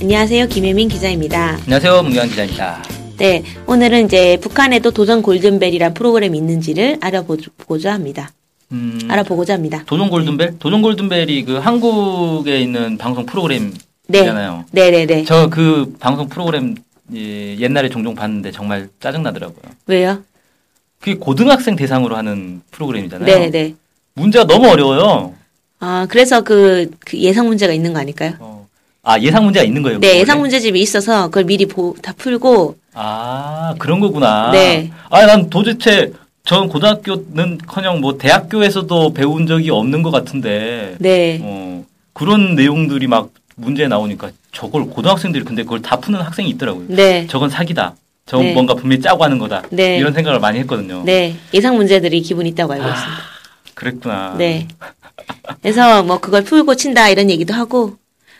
안녕하세요. 김혜민 기자입니다. 안녕하세요. 문경환 기자입니다. 네, 오늘은 이제 북한에도 도전 골든벨이란 프로그램이 있는지를 알아보고자 합니다. 음, 알아보고자 합니다. 도전 골든벨? 도전 골든벨이 그 한국에 있는 방송 네. 프로그램이잖아요. 네, 네, 네. 저 그 방송 프로그램 예, 옛날에 종종 봤는데 정말 짜증 나더라고요. 왜요? 그게 고등학생 대상으로 하는 프로그램이잖아요. 네, 네. 문제가 너무 어려워요. 아, 그래서 그, 그 예상 문제가 있는 거 아닐까요? 어. 아, 예상 문제가 있는 거예요? 네? 예상 문제집이 있어서 그걸 미리 보, 다 풀고 아, 그런 거구나. 네. 아, 난 도대체 전 고등학교는 커녕 뭐 대학교에서도 배운 적이 없는 것 같은데. 네. 어, 그런 내용들이 막 문제에 나오니까 저걸 고등학생들이 근데 그걸 다 푸는 학생이 있더라고요. 네. 저건 사기다. 저건 네. 뭔가 분명히 짜고 하는 거다. 네. 이런 생각을 많이 했거든요. 네. 예상 문제들이 기분 있다고 알고 아, 있습니다. 그랬구나. 네. 그래서 뭐 그걸 풀고 친다 이런 얘기도 하고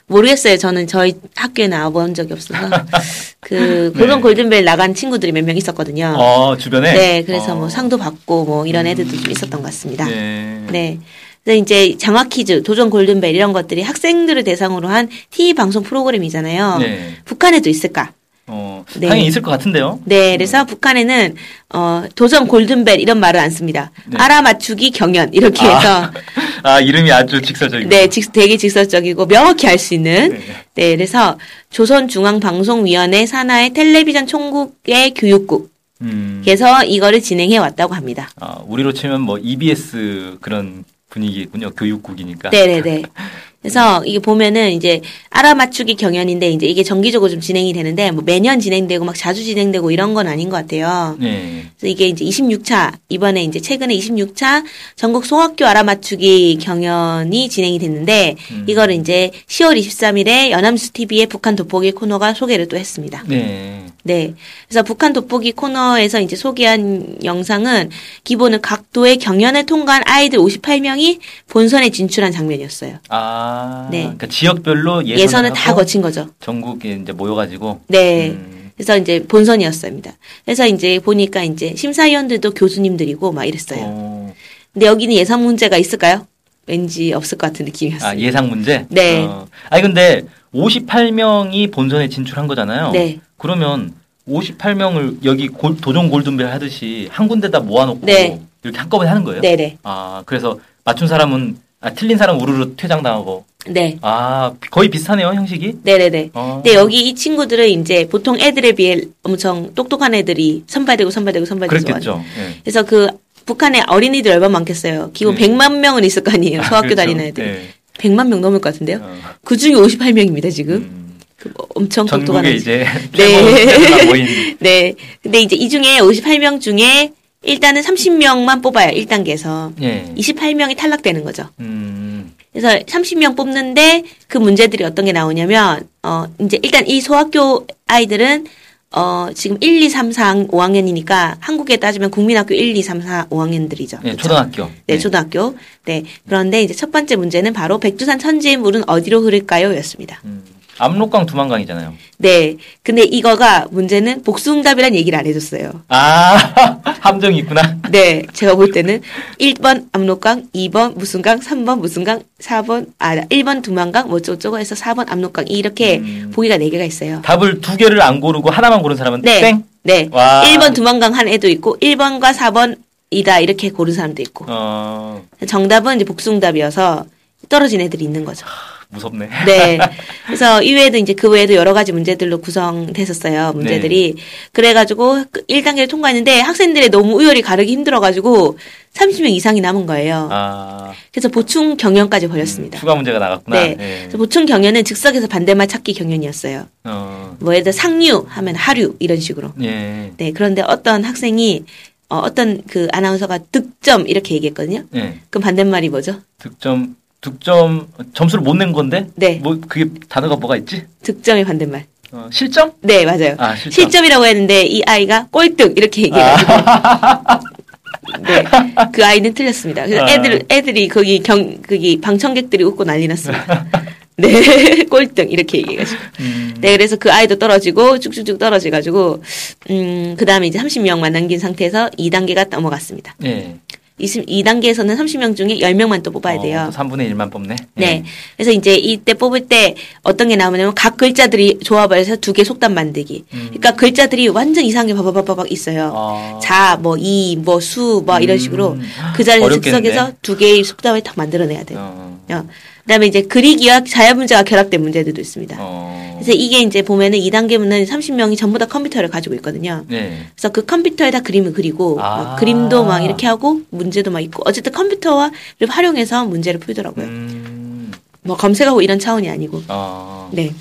모르겠어요. 저는 저희 학교에 나와본 적이 없어서 그 네. 고등 골든벨 나간 친구들이 몇 명 있었거든요. 어, 주변에? 네, 그래서 어. 뭐 상도 받고 뭐 이런 애들도 좀 있었던 것 같습니다. 네. 네. 그래서 이제 장화 퀴즈, 도전 골든벨 이런 것들이 학생들을 대상으로 한 TV 방송 프로그램이잖아요. 네. 북한에도 있을까? 어, 네. 당연히 있을 것 같은데요. 네, 그래서 북한에는 어 도전 골든벨 이런 말을 안 씁니다. 네. 알아맞추기 경연 이렇게 해서 아, 이름이 아주 직설적이고. 네, 직, 되게 직설적이고 명확히 알 수 있는 네. 네, 그래서 조선중앙방송위원회 산하의 텔레비전 총국의 교육국에서 음. 이거를 진행해 왔다고 합니다. 아, 우리로 치면 뭐 EBS 그런 분위기군요. 교육국이니까. 네네네. 그래서 이게 보면은 이제 알아맞추기 경연인데 이제 이게 정기적으로 좀 진행이 되는데 뭐 매년 진행되고 막 자주 진행되고 이런 건 아닌 것 같아요. 네. 그래서 이게 이제 26차 이번에 이제 최근에 26차 전국 소학교 알아맞추기 경연이 진행이 됐는데 음. 이거를 이제 10월 23일에 연암수 TV의 북한 돋보기 코너가 소개를 또 했습니다. 네. 네. 그래서 북한 돋보기 코너에서 이제 소개한 영상은 기본은 각 도의 경연을 통과한 아이들 58명이 본선에 진출한 장면이었어요. 아. 네. 그러니까 지역별로 예선을, 예선을 다 거친 거죠. 전국에 이제 모여가지고. 네. 음. 그래서 이제 본선이었습니다. 그래서 이제 보니까 이제 심사위원들도 교수님들이고 막 이랬어요. 어. 근데 여기는 예상 문제가 있을까요? 왠지 없을 것 같은 느낌이었어요. 아, 예상 문제? 네. 어. 아니, 근데 58명이 본선에 진출한 거잖아요. 네. 그러면 58명을 여기 골- 도전 골든벨 하듯이 한 군데다 모아놓고 네. 이렇게 한꺼번에 하는 거예요? 네네. 아, 그래서 맞춘 사람은, 아, 틀린 사람 우르르 퇴장당하고. 네. 아, 거의 비슷하네요, 형식이? 네네네. 어. 근데 여기 이 친구들은 이제 보통 애들에 비해 엄청 똑똑한 애들이 선발되고 선발되고 선발돼서 그랬겠죠. 와요. 예. 그래서 그 북한에 어린이들 얼마나 많겠어요. 기본 네. 100만 명은 있을 거 아니에요. 소학교 그렇죠. 다니는 애들. 예. 100만 명 넘을 것 같은데요. 어. 그 중에 58명입니다, 지금. 음. 그 엄청 똑똑한 전국에. 이제 네. 모인 네. 근데 이제 이 중에 58명 중에 일단은 30명만 뽑아요. 1단계에서. 예. 28명이 탈락되는 거죠. 음. 그래서 30명 뽑는데 그 문제들이 어떤 게 나오냐면 어 이제 일단 이 소학교 아이들은 어 지금 1, 2, 3, 4, 5학년이니까 한국에 따지면 국민학교 1, 2, 3, 4, 5학년들이죠. 예, 초등학교. 네, 예. 초등학교. 네. 그런데 이제 첫 번째 문제는 바로 백두산 천지의 물은 어디로 흐를까요? 였습니다. 음. 압록강 두만강이잖아요. 네. 근데 이거가 문제는 복수응답이란 얘기를 안 해줬어요. 아, 함정이 있구나. 네. 제가 볼 때는 1번 압록강, 2번 무슨 강, 3번 무슨 강, 4번, 아, 1번 두만강, 뭐 어쩌고저쩌고 해서 4번 압록강. 이렇게 음. 보기가 4개가 있어요. 답을 두 개를 안 고르고 하나만 고른 사람은 네. 땡. 네. 와. 1번 두만강 한 애도 있고, 1번과 4번 이다. 이렇게 고른 사람도 있고. 어, 정답은 이제 복수응답이어서 떨어진 애들이 있는 거죠. 무섭네. 네. 그래서 이외에도 이제 그 외에도 여러 가지 문제들로 구성됐었어요. 문제들이. 네. 그래가지고 1단계를 통과했는데 학생들의 너무 우열이 가르기 힘들어가지고 30명 이상이 남은 거예요. 아, 그래서 보충 경연까지 벌였습니다. 추가 문제가 나갔구나. 네. 예. 그래서 보충 경연은 즉석에서 반대말 찾기 경연이었어요. 어, 뭐 예를 들어 상류 하면 하류 이런 식으로. 예. 네. 그런데 어떤 학생이 어, 어떤 그 아나운서가 득점 이렇게 얘기했거든요. 예. 그럼 반대말이 뭐죠? 득점 득점 점수를 못 낸 건데? 네. 뭐 그게 단어가 뭐가 있지? 득점의 반대말. 어, 실점? 네, 맞아요. 아, 실점. 실점이라고 했는데 이 아이가 꼴등 이렇게 얘기해가지고. 네, 그 아이는 틀렸습니다. 그래서 아. 애들 애들이 거기 경 거기 방청객들이 웃고 난리 났습니다. 네, 꼴등 이렇게 얘기해가지고. 음. 네, 그래서 그 아이도 떨어지고 쭉쭉쭉 떨어져가지고 음, 그 다음에 이제 30명만 남긴 상태에서 2단계가 넘어갔습니다. 예. 2단계에서는 30명 중에 10명만 또 뽑아야 돼요. 어, 3분의 1만 뽑네. 네. 예. 그래서 이제 이때 뽑을 때 어떤 게 나오냐면 각 글자들이 조합을 해서 두 개 속담 만들기. 음. 그러니까 글자들이 완전 이상하게 바바바바박 있어요. 아. 자, 뭐, 이, 뭐, 수, 뭐, 이런 음. 식으로 그 자리에서? 즉석에서 두 개의 속담을 딱 만들어내야 돼요. 어. 어. 그 다음에 이제 그리기와 자연 문제가 결합된 문제들도 있습니다. 어. 그래서 이게 이제 보면은 2단계문은 30명이 전부 다 컴퓨터를 가지고 있거든요. 네. 그래서 그 컴퓨터에 다 그림을 그리고 아. 막 그림도 막 이렇게 하고 문제도 막 있고 어쨌든 컴퓨터를 활용해서 문제를 풀더라고요. 음. 뭐 검색하고 이런 차원이 아니고. 아. 네.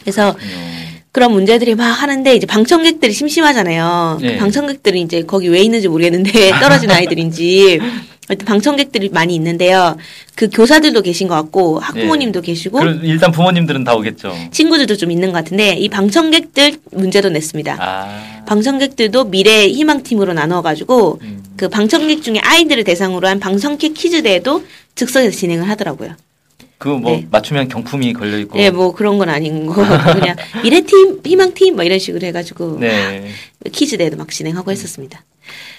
그래서 그렇군요. 그런 문제들이 막 하는데 이제 방청객들이 심심하잖아요. 그 네. 방청객들이 이제 거기 왜 있는지 모르겠는데 떨어진 아이들인지 하여튼 방청객들이 많이 있는데요. 그 교사들도 계신 것 같고 학부모님도 계시고 그럼 일단 부모님들은 다 오겠죠. 친구들도 좀 있는 것 같은데 이 방청객들 문제도 냈습니다. 아. 방청객들도 미래 희망팀으로 나눠가지고 음. 그 방청객 중에 아이들을 대상으로 한 방청객 퀴즈 대회도 즉석에서 진행을 하더라고요. 그거 뭐 네. 맞추면 경품이 걸려 있고. 네, 뭐 그런 건 아닌 거 그냥 미래 팀, 희망 팀 뭐 이런 식으로 해가지고 네. 퀴즈 대회도 막 진행하고 했었습니다.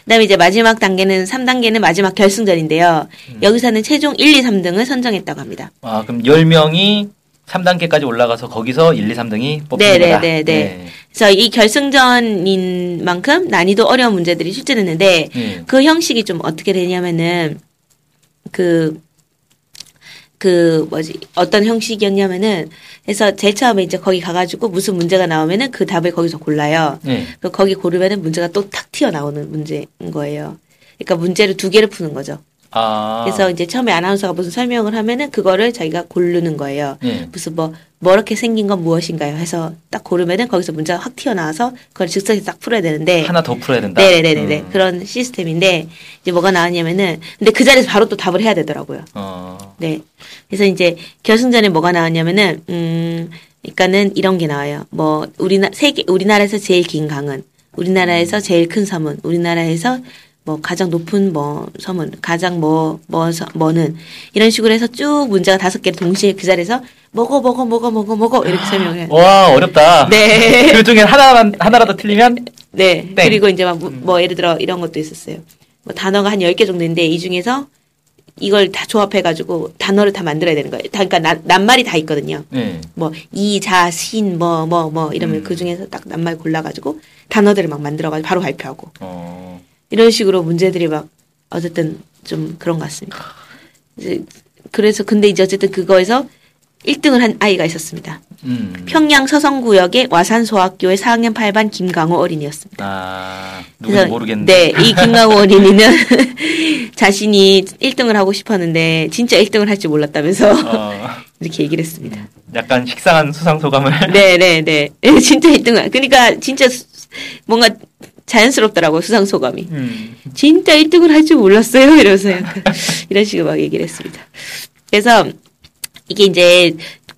그다음에 이제 마지막 단계는 3단계는 마지막 결승전인데요. 음. 여기서는 최종 1, 2, 3등을 선정했다고 합니다. 아, 그럼 10명이 3단계까지 올라가서 거기서 1, 2, 3등이 뽑히는 네, 네, 거다. 네, 네. 그래서 이 결승전인 만큼 난이도 어려운 문제들이 출제됐는데 네. 그 형식이 좀 어떻게 되냐면은 그, 그 뭐지 어떤 형식이었냐면은 그래서 제일 처음에 이제 거기 가가지고 무슨 문제가 나오면은 그 답을 거기서 골라요. 네. 그 거기 고르면은 문제가 또 탁 튀어 나오는 문제인 거예요. 그러니까 문제를 두 개를 푸는 거죠. 아. 그래서 이제 처음에 아나운서가 무슨 설명을 하면은 그거를 자기가 고르는 거예요. 네. 무슨 뭐, 뭐렇게 생긴 건 무엇인가요? 해서 딱 고르면은 거기서 문제가 확 튀어나와서 그걸 즉석에서 딱 풀어야 되는데. 하나 더 풀어야 된다. 네네네네. 음. 그런 시스템인데, 이제 뭐가 나왔냐면은, 근데 그 자리에서 바로 또 답을 해야 되더라고요. 어. 네. 그래서 이제 결승전에 뭐가 나왔냐면은, 음, 그러니까는 이런 게 나와요. 뭐, 우리나, 세계, 우리나라에서 제일 긴 강은, 우리나라에서 제일 큰 섬은, 우리나라에서 뭐 가장 높은 뭐 섬은, 가장 뭐, 뭐, 서- 뭐는, 이런 식으로 해서 쭉 문제가 다섯 개를 동시에 그 자리에서 먹어, 먹어, 먹어, 먹어, 먹어, 이렇게 설명을 해요. 와, 어렵다. 네. 그 중에 하나만, 하나라도 틀리면? 네. 땡. 그리고 이제 막, 뭐, 뭐 예를 들어 이런 것도 있었어요. 뭐 단어가 한 10개 정도 있는데 이 중에서 이걸 다 조합해가지고 단어를 다 만들어야 되는 거예요. 다, 그러니까 낱- 낱말이 다 있거든요. 네. 뭐, 이, 자, 신, 뭐, 뭐, 뭐, 이러면 음. 그 중에서 딱 낱말 골라가지고 단어들을 막 만들어가지고 바로 발표하고. 어. 이런 식으로 문제들이 막, 어쨌든 좀 그런 것 같습니다. 이제 그래서 근데 이제 어쨌든 그거에서 1등을 한 아이가 있었습니다. 음. 평양 서성구역의 와산소학교의 4학년 8반 김강호 어린이였습니다. 아, 누군지 모르겠는데. 네, 이 김강호 어린이는 자신이 1등을 하고 싶었는데 진짜 1등을 할 줄 몰랐다면서 어, 이렇게 얘기를 했습니다. 약간 식상한 수상 소감을. 네, 네, 네. 진짜 1등을. 그러니까 진짜 수- 뭔가 자연스럽더라고요, 수상 소감이. 음. 진짜 1등을 할 줄 몰랐어요. 이러면서 약간 이런 식으로 막 얘기를 했습니다. 그래서 이게 이제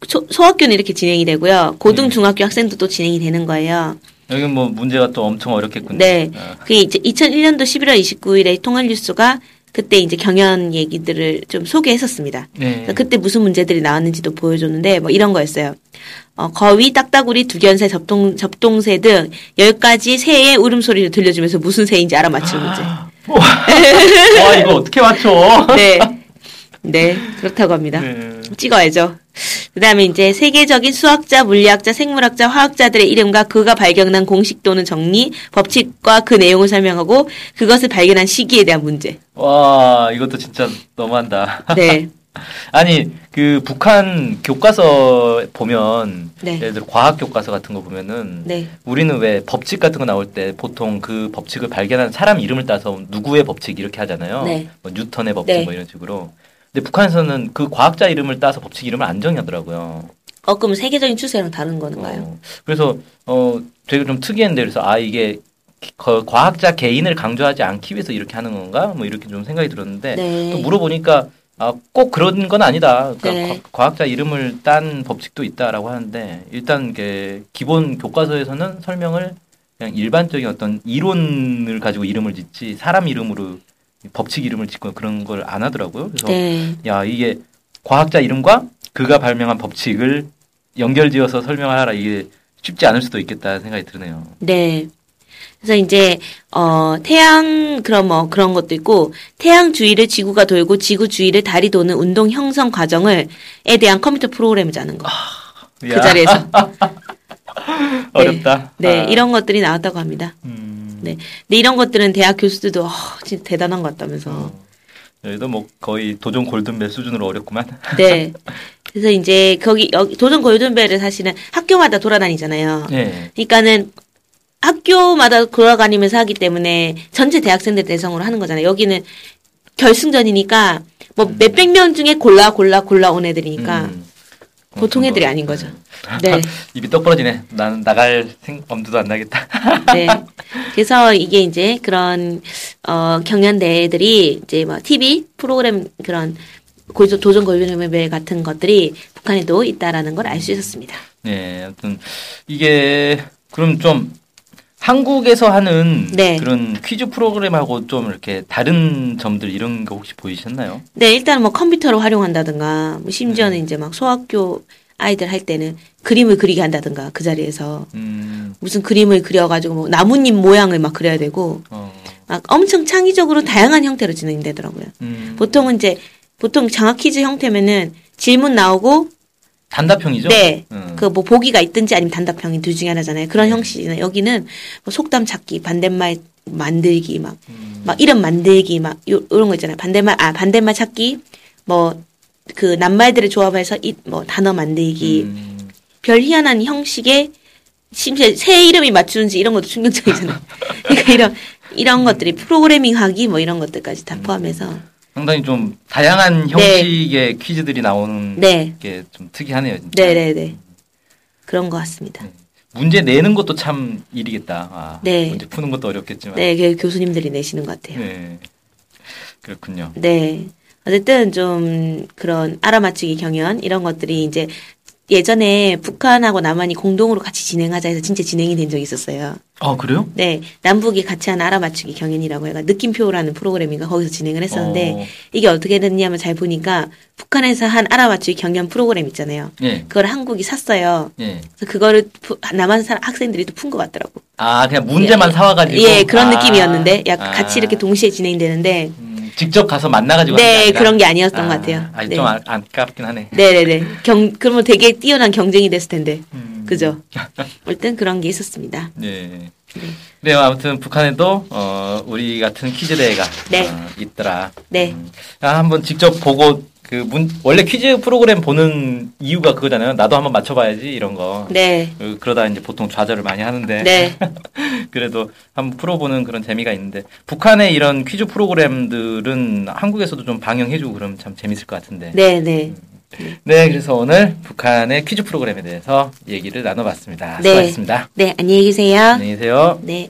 소, 소학교는 이렇게 진행이 되고요. 고등, 네. 중학교 학생도 또 진행이 되는 거예요. 여기 뭐 문제가 또 엄청 어렵겠군요. 네. 어. 그게 이제 2001년도 11월 29일에 통일뉴스가 그때 이제 경연 얘기들을 좀 소개했었습니다. 네. 그래서 그때 무슨 문제들이 나왔는지도 보여줬는데 뭐 이런 거였어요. 어, 거위, 딱따구리, 두견새, 접동, 접동새 등 10가지 새의 울음소리를 들려주면서 무슨 새인지 알아맞히는 문제. 와, 이거 어떻게 맞춰? 네. 네, 그렇다고 합니다. 네. 찍어야죠. 그 다음에 이제 세계적인 수학자, 물리학자, 생물학자, 화학자들의 이름과 그가 발견한 공식 또는 정리, 법칙과 그 내용을 설명하고 그것을 발견한 시기에 대한 문제. 와, 이것도 진짜 너무한다. 네. 아니, 그 북한 교과서 보면 네. 예를 들어 과학 교과서 같은 거 보면은 네. 우리는 왜 법칙 같은 거 나올 때 보통 그 법칙을 발견한 사람 이름을 따서 누구의 법칙 이렇게 하잖아요. 네. 뭐 뉴턴의 법칙 네. 뭐 이런 식으로. 근데 북한에서는 그 과학자 이름을 따서 법칙 이름을 안 정하더라고요. 어, 그럼 세계적인 추세랑 다른 건가요? 어, 그래서 어 되게 좀 특이한데 그래서 아 이게 거- 과학자 개인을 강조하지 않기 위해서 이렇게 하는 건가 뭐 이렇게 좀 생각이 들었는데 네. 또 물어보니까 아, 꼭 그런 건 아니다. 그러니까 네. 과- 과학자 이름을 딴 법칙도 있다라고 하는데 일단 기본 교과서에서는 설명을 그냥 일반적인 어떤 이론을 가지고 이름을 짓지 사람 이름으로 법칙 이름을 짓고 그런 걸 안 하더라고요. 그래서 네. 야 이게 과학자 이름과 그가 발명한 법칙을 연결지어서 설명하라 이게 쉽지 않을 수도 있겠다 생각이 드네요. 네. 그래서 이제 어 태양 그런 뭐 그런 것도 있고 태양 주위를 지구가 돌고 지구 주위를 달이 도는 운동 형성 과정을에 대한 컴퓨터 프로그램을 짜는 거. 그 야, 자리에서. 어렵다. 네, 아. 이런 것들이 나왔다고 합니다. 음, 네. 근데 이런 것들은 대학 교수들도 어, 진짜 대단한 것 같다면서. 어. 여기도 뭐 거의 도전 골든벨 수준으로 어렵구만. 네. 그래서 이제 거기 여기 도전 골든벨을 사실은 학교마다 돌아다니잖아요. 네. 그러니까는 학교마다 돌아다니면서 하기 때문에 전체 대학생들 대상으로 하는 거잖아요. 여기는 결승전이니까 뭐 몇백 명 중에 골라 골라 골라 온 애들이니까 음. 보통 애들이 아닌 거죠. 네. 입이 떡 벌어지네. 나는 나갈 생 엄두도 안 나겠다. 네. 그래서 이게 이제 그런 어 경연대회들이 이제 뭐 TV 프로그램 그런 고조- 도전 골든벨 같은 것들이 북한에도 있다라는 걸 알 수 있었습니다. 네, 아무튼 이게 그럼 좀 한국에서 하는 네. 그런 퀴즈 프로그램하고 좀 이렇게 다른 점들 이런 거 혹시 보이셨나요? 네, 일단 뭐 컴퓨터를 활용한다든가, 뭐 심지어는 이제 막 소학교 아이들 할 때는 그림을 그리게 한다든가, 그 자리에서. 음, 무슨 그림을 그려가지고 뭐 나뭇잎 모양을 막 그려야 되고, 어, 막 엄청 창의적으로 다양한 형태로 진행되더라고요. 음, 보통은 이제, 보통 장학 퀴즈 형태면은 질문 나오고, 단답형이죠? 네. 음. 그뭐 보기가 있든지 아니면 단답형인 둘 중에 하나잖아요. 그런 네. 형식이나 여기는 뭐 속담 찾기, 반대말 만들기, 막, 음, 막 이름 만들기, 막 요, 요런 거 있잖아요. 반대말, 아, 반대말 찾기, 뭐, 그 낱말들을 조합해서 이, 뭐 단어 만들기, 음, 별 희한한 형식의 심지어 새 이름이 맞추는지 이런 것도 충격적이잖아요. 그러니까 이런, 이런 것들이 프로그래밍 하기 뭐 이런 것들까지 다 포함해서. 상당히 좀 다양한 형식의 퀴즈들이 나오는 네. 게 좀 특이하네요. 진짜. 네네네. 그런 것 같습니다. 문제 내는 것도 참 일이겠다. 아, 네. 문제 푸는 것도 어렵겠지만. 네, 그 교수님들이 내시는 것 같아요. 네. 그렇군요. 네. 어쨌든 좀 그런 알아맞추기 경연 이런 것들이 이제 예전에 북한하고 남한이 공동으로 같이 진행하자 해서 진짜 진행이 된 적이 있었어요. 아, 그래요? 네. 남북이 같이 하는 알아맞추기 경연이라고 해가 느낌표라는 프로그램인가 거기서 진행을 했었는데 어. 이게 어떻게 됐냐면 잘 보니까 북한에서 한 알아맞추기 경연 프로그램 있잖아요. 예. 그걸 한국이 샀어요. 예. 그래서 그거를 푸- 남한 사람 학생들이 또 푼 것 같더라고. 아, 그냥 문제만 예. 사와가지고. 예, 그런 아, 느낌이었는데 약간 아. 같이 이렇게 동시에 진행되는데 음, 직접 가서 만나가지고. 네? 그런 게 아니었던 것 같아요. 아, 네. 좀 아, 안깝긴 하네. 네네네. 경, 그러면 되게 뛰어난 경쟁이 됐을 텐데. 음. 그죠? 어쨌든 그런 게 있었습니다. 네. 네, 아무튼 북한에도 어, 우리 같은 퀴즈 대회가 네. 어, 있더라. 네. 음. 아, 한번 직접 보고 그 문, 원래 퀴즈 프로그램 보는 이유가 그거잖아요. 나도 한번 맞춰봐야지 이런 거. 네. 그- 그러다 이제 보통 좌절을 많이 하는데. 네. 그래도 한번 풀어보는 그런 재미가 있는데 북한의 이런 퀴즈 프로그램들은 한국에서도 좀 방영해주고 그러면 참 재밌을 것 같은데. 네, 네. 네, 그래서 오늘 북한의 퀴즈 프로그램에 대해서 얘기를 나눠봤습니다. 네. 수고하셨습니다. 네, 안녕히 계세요. 안녕히 계세요. 네.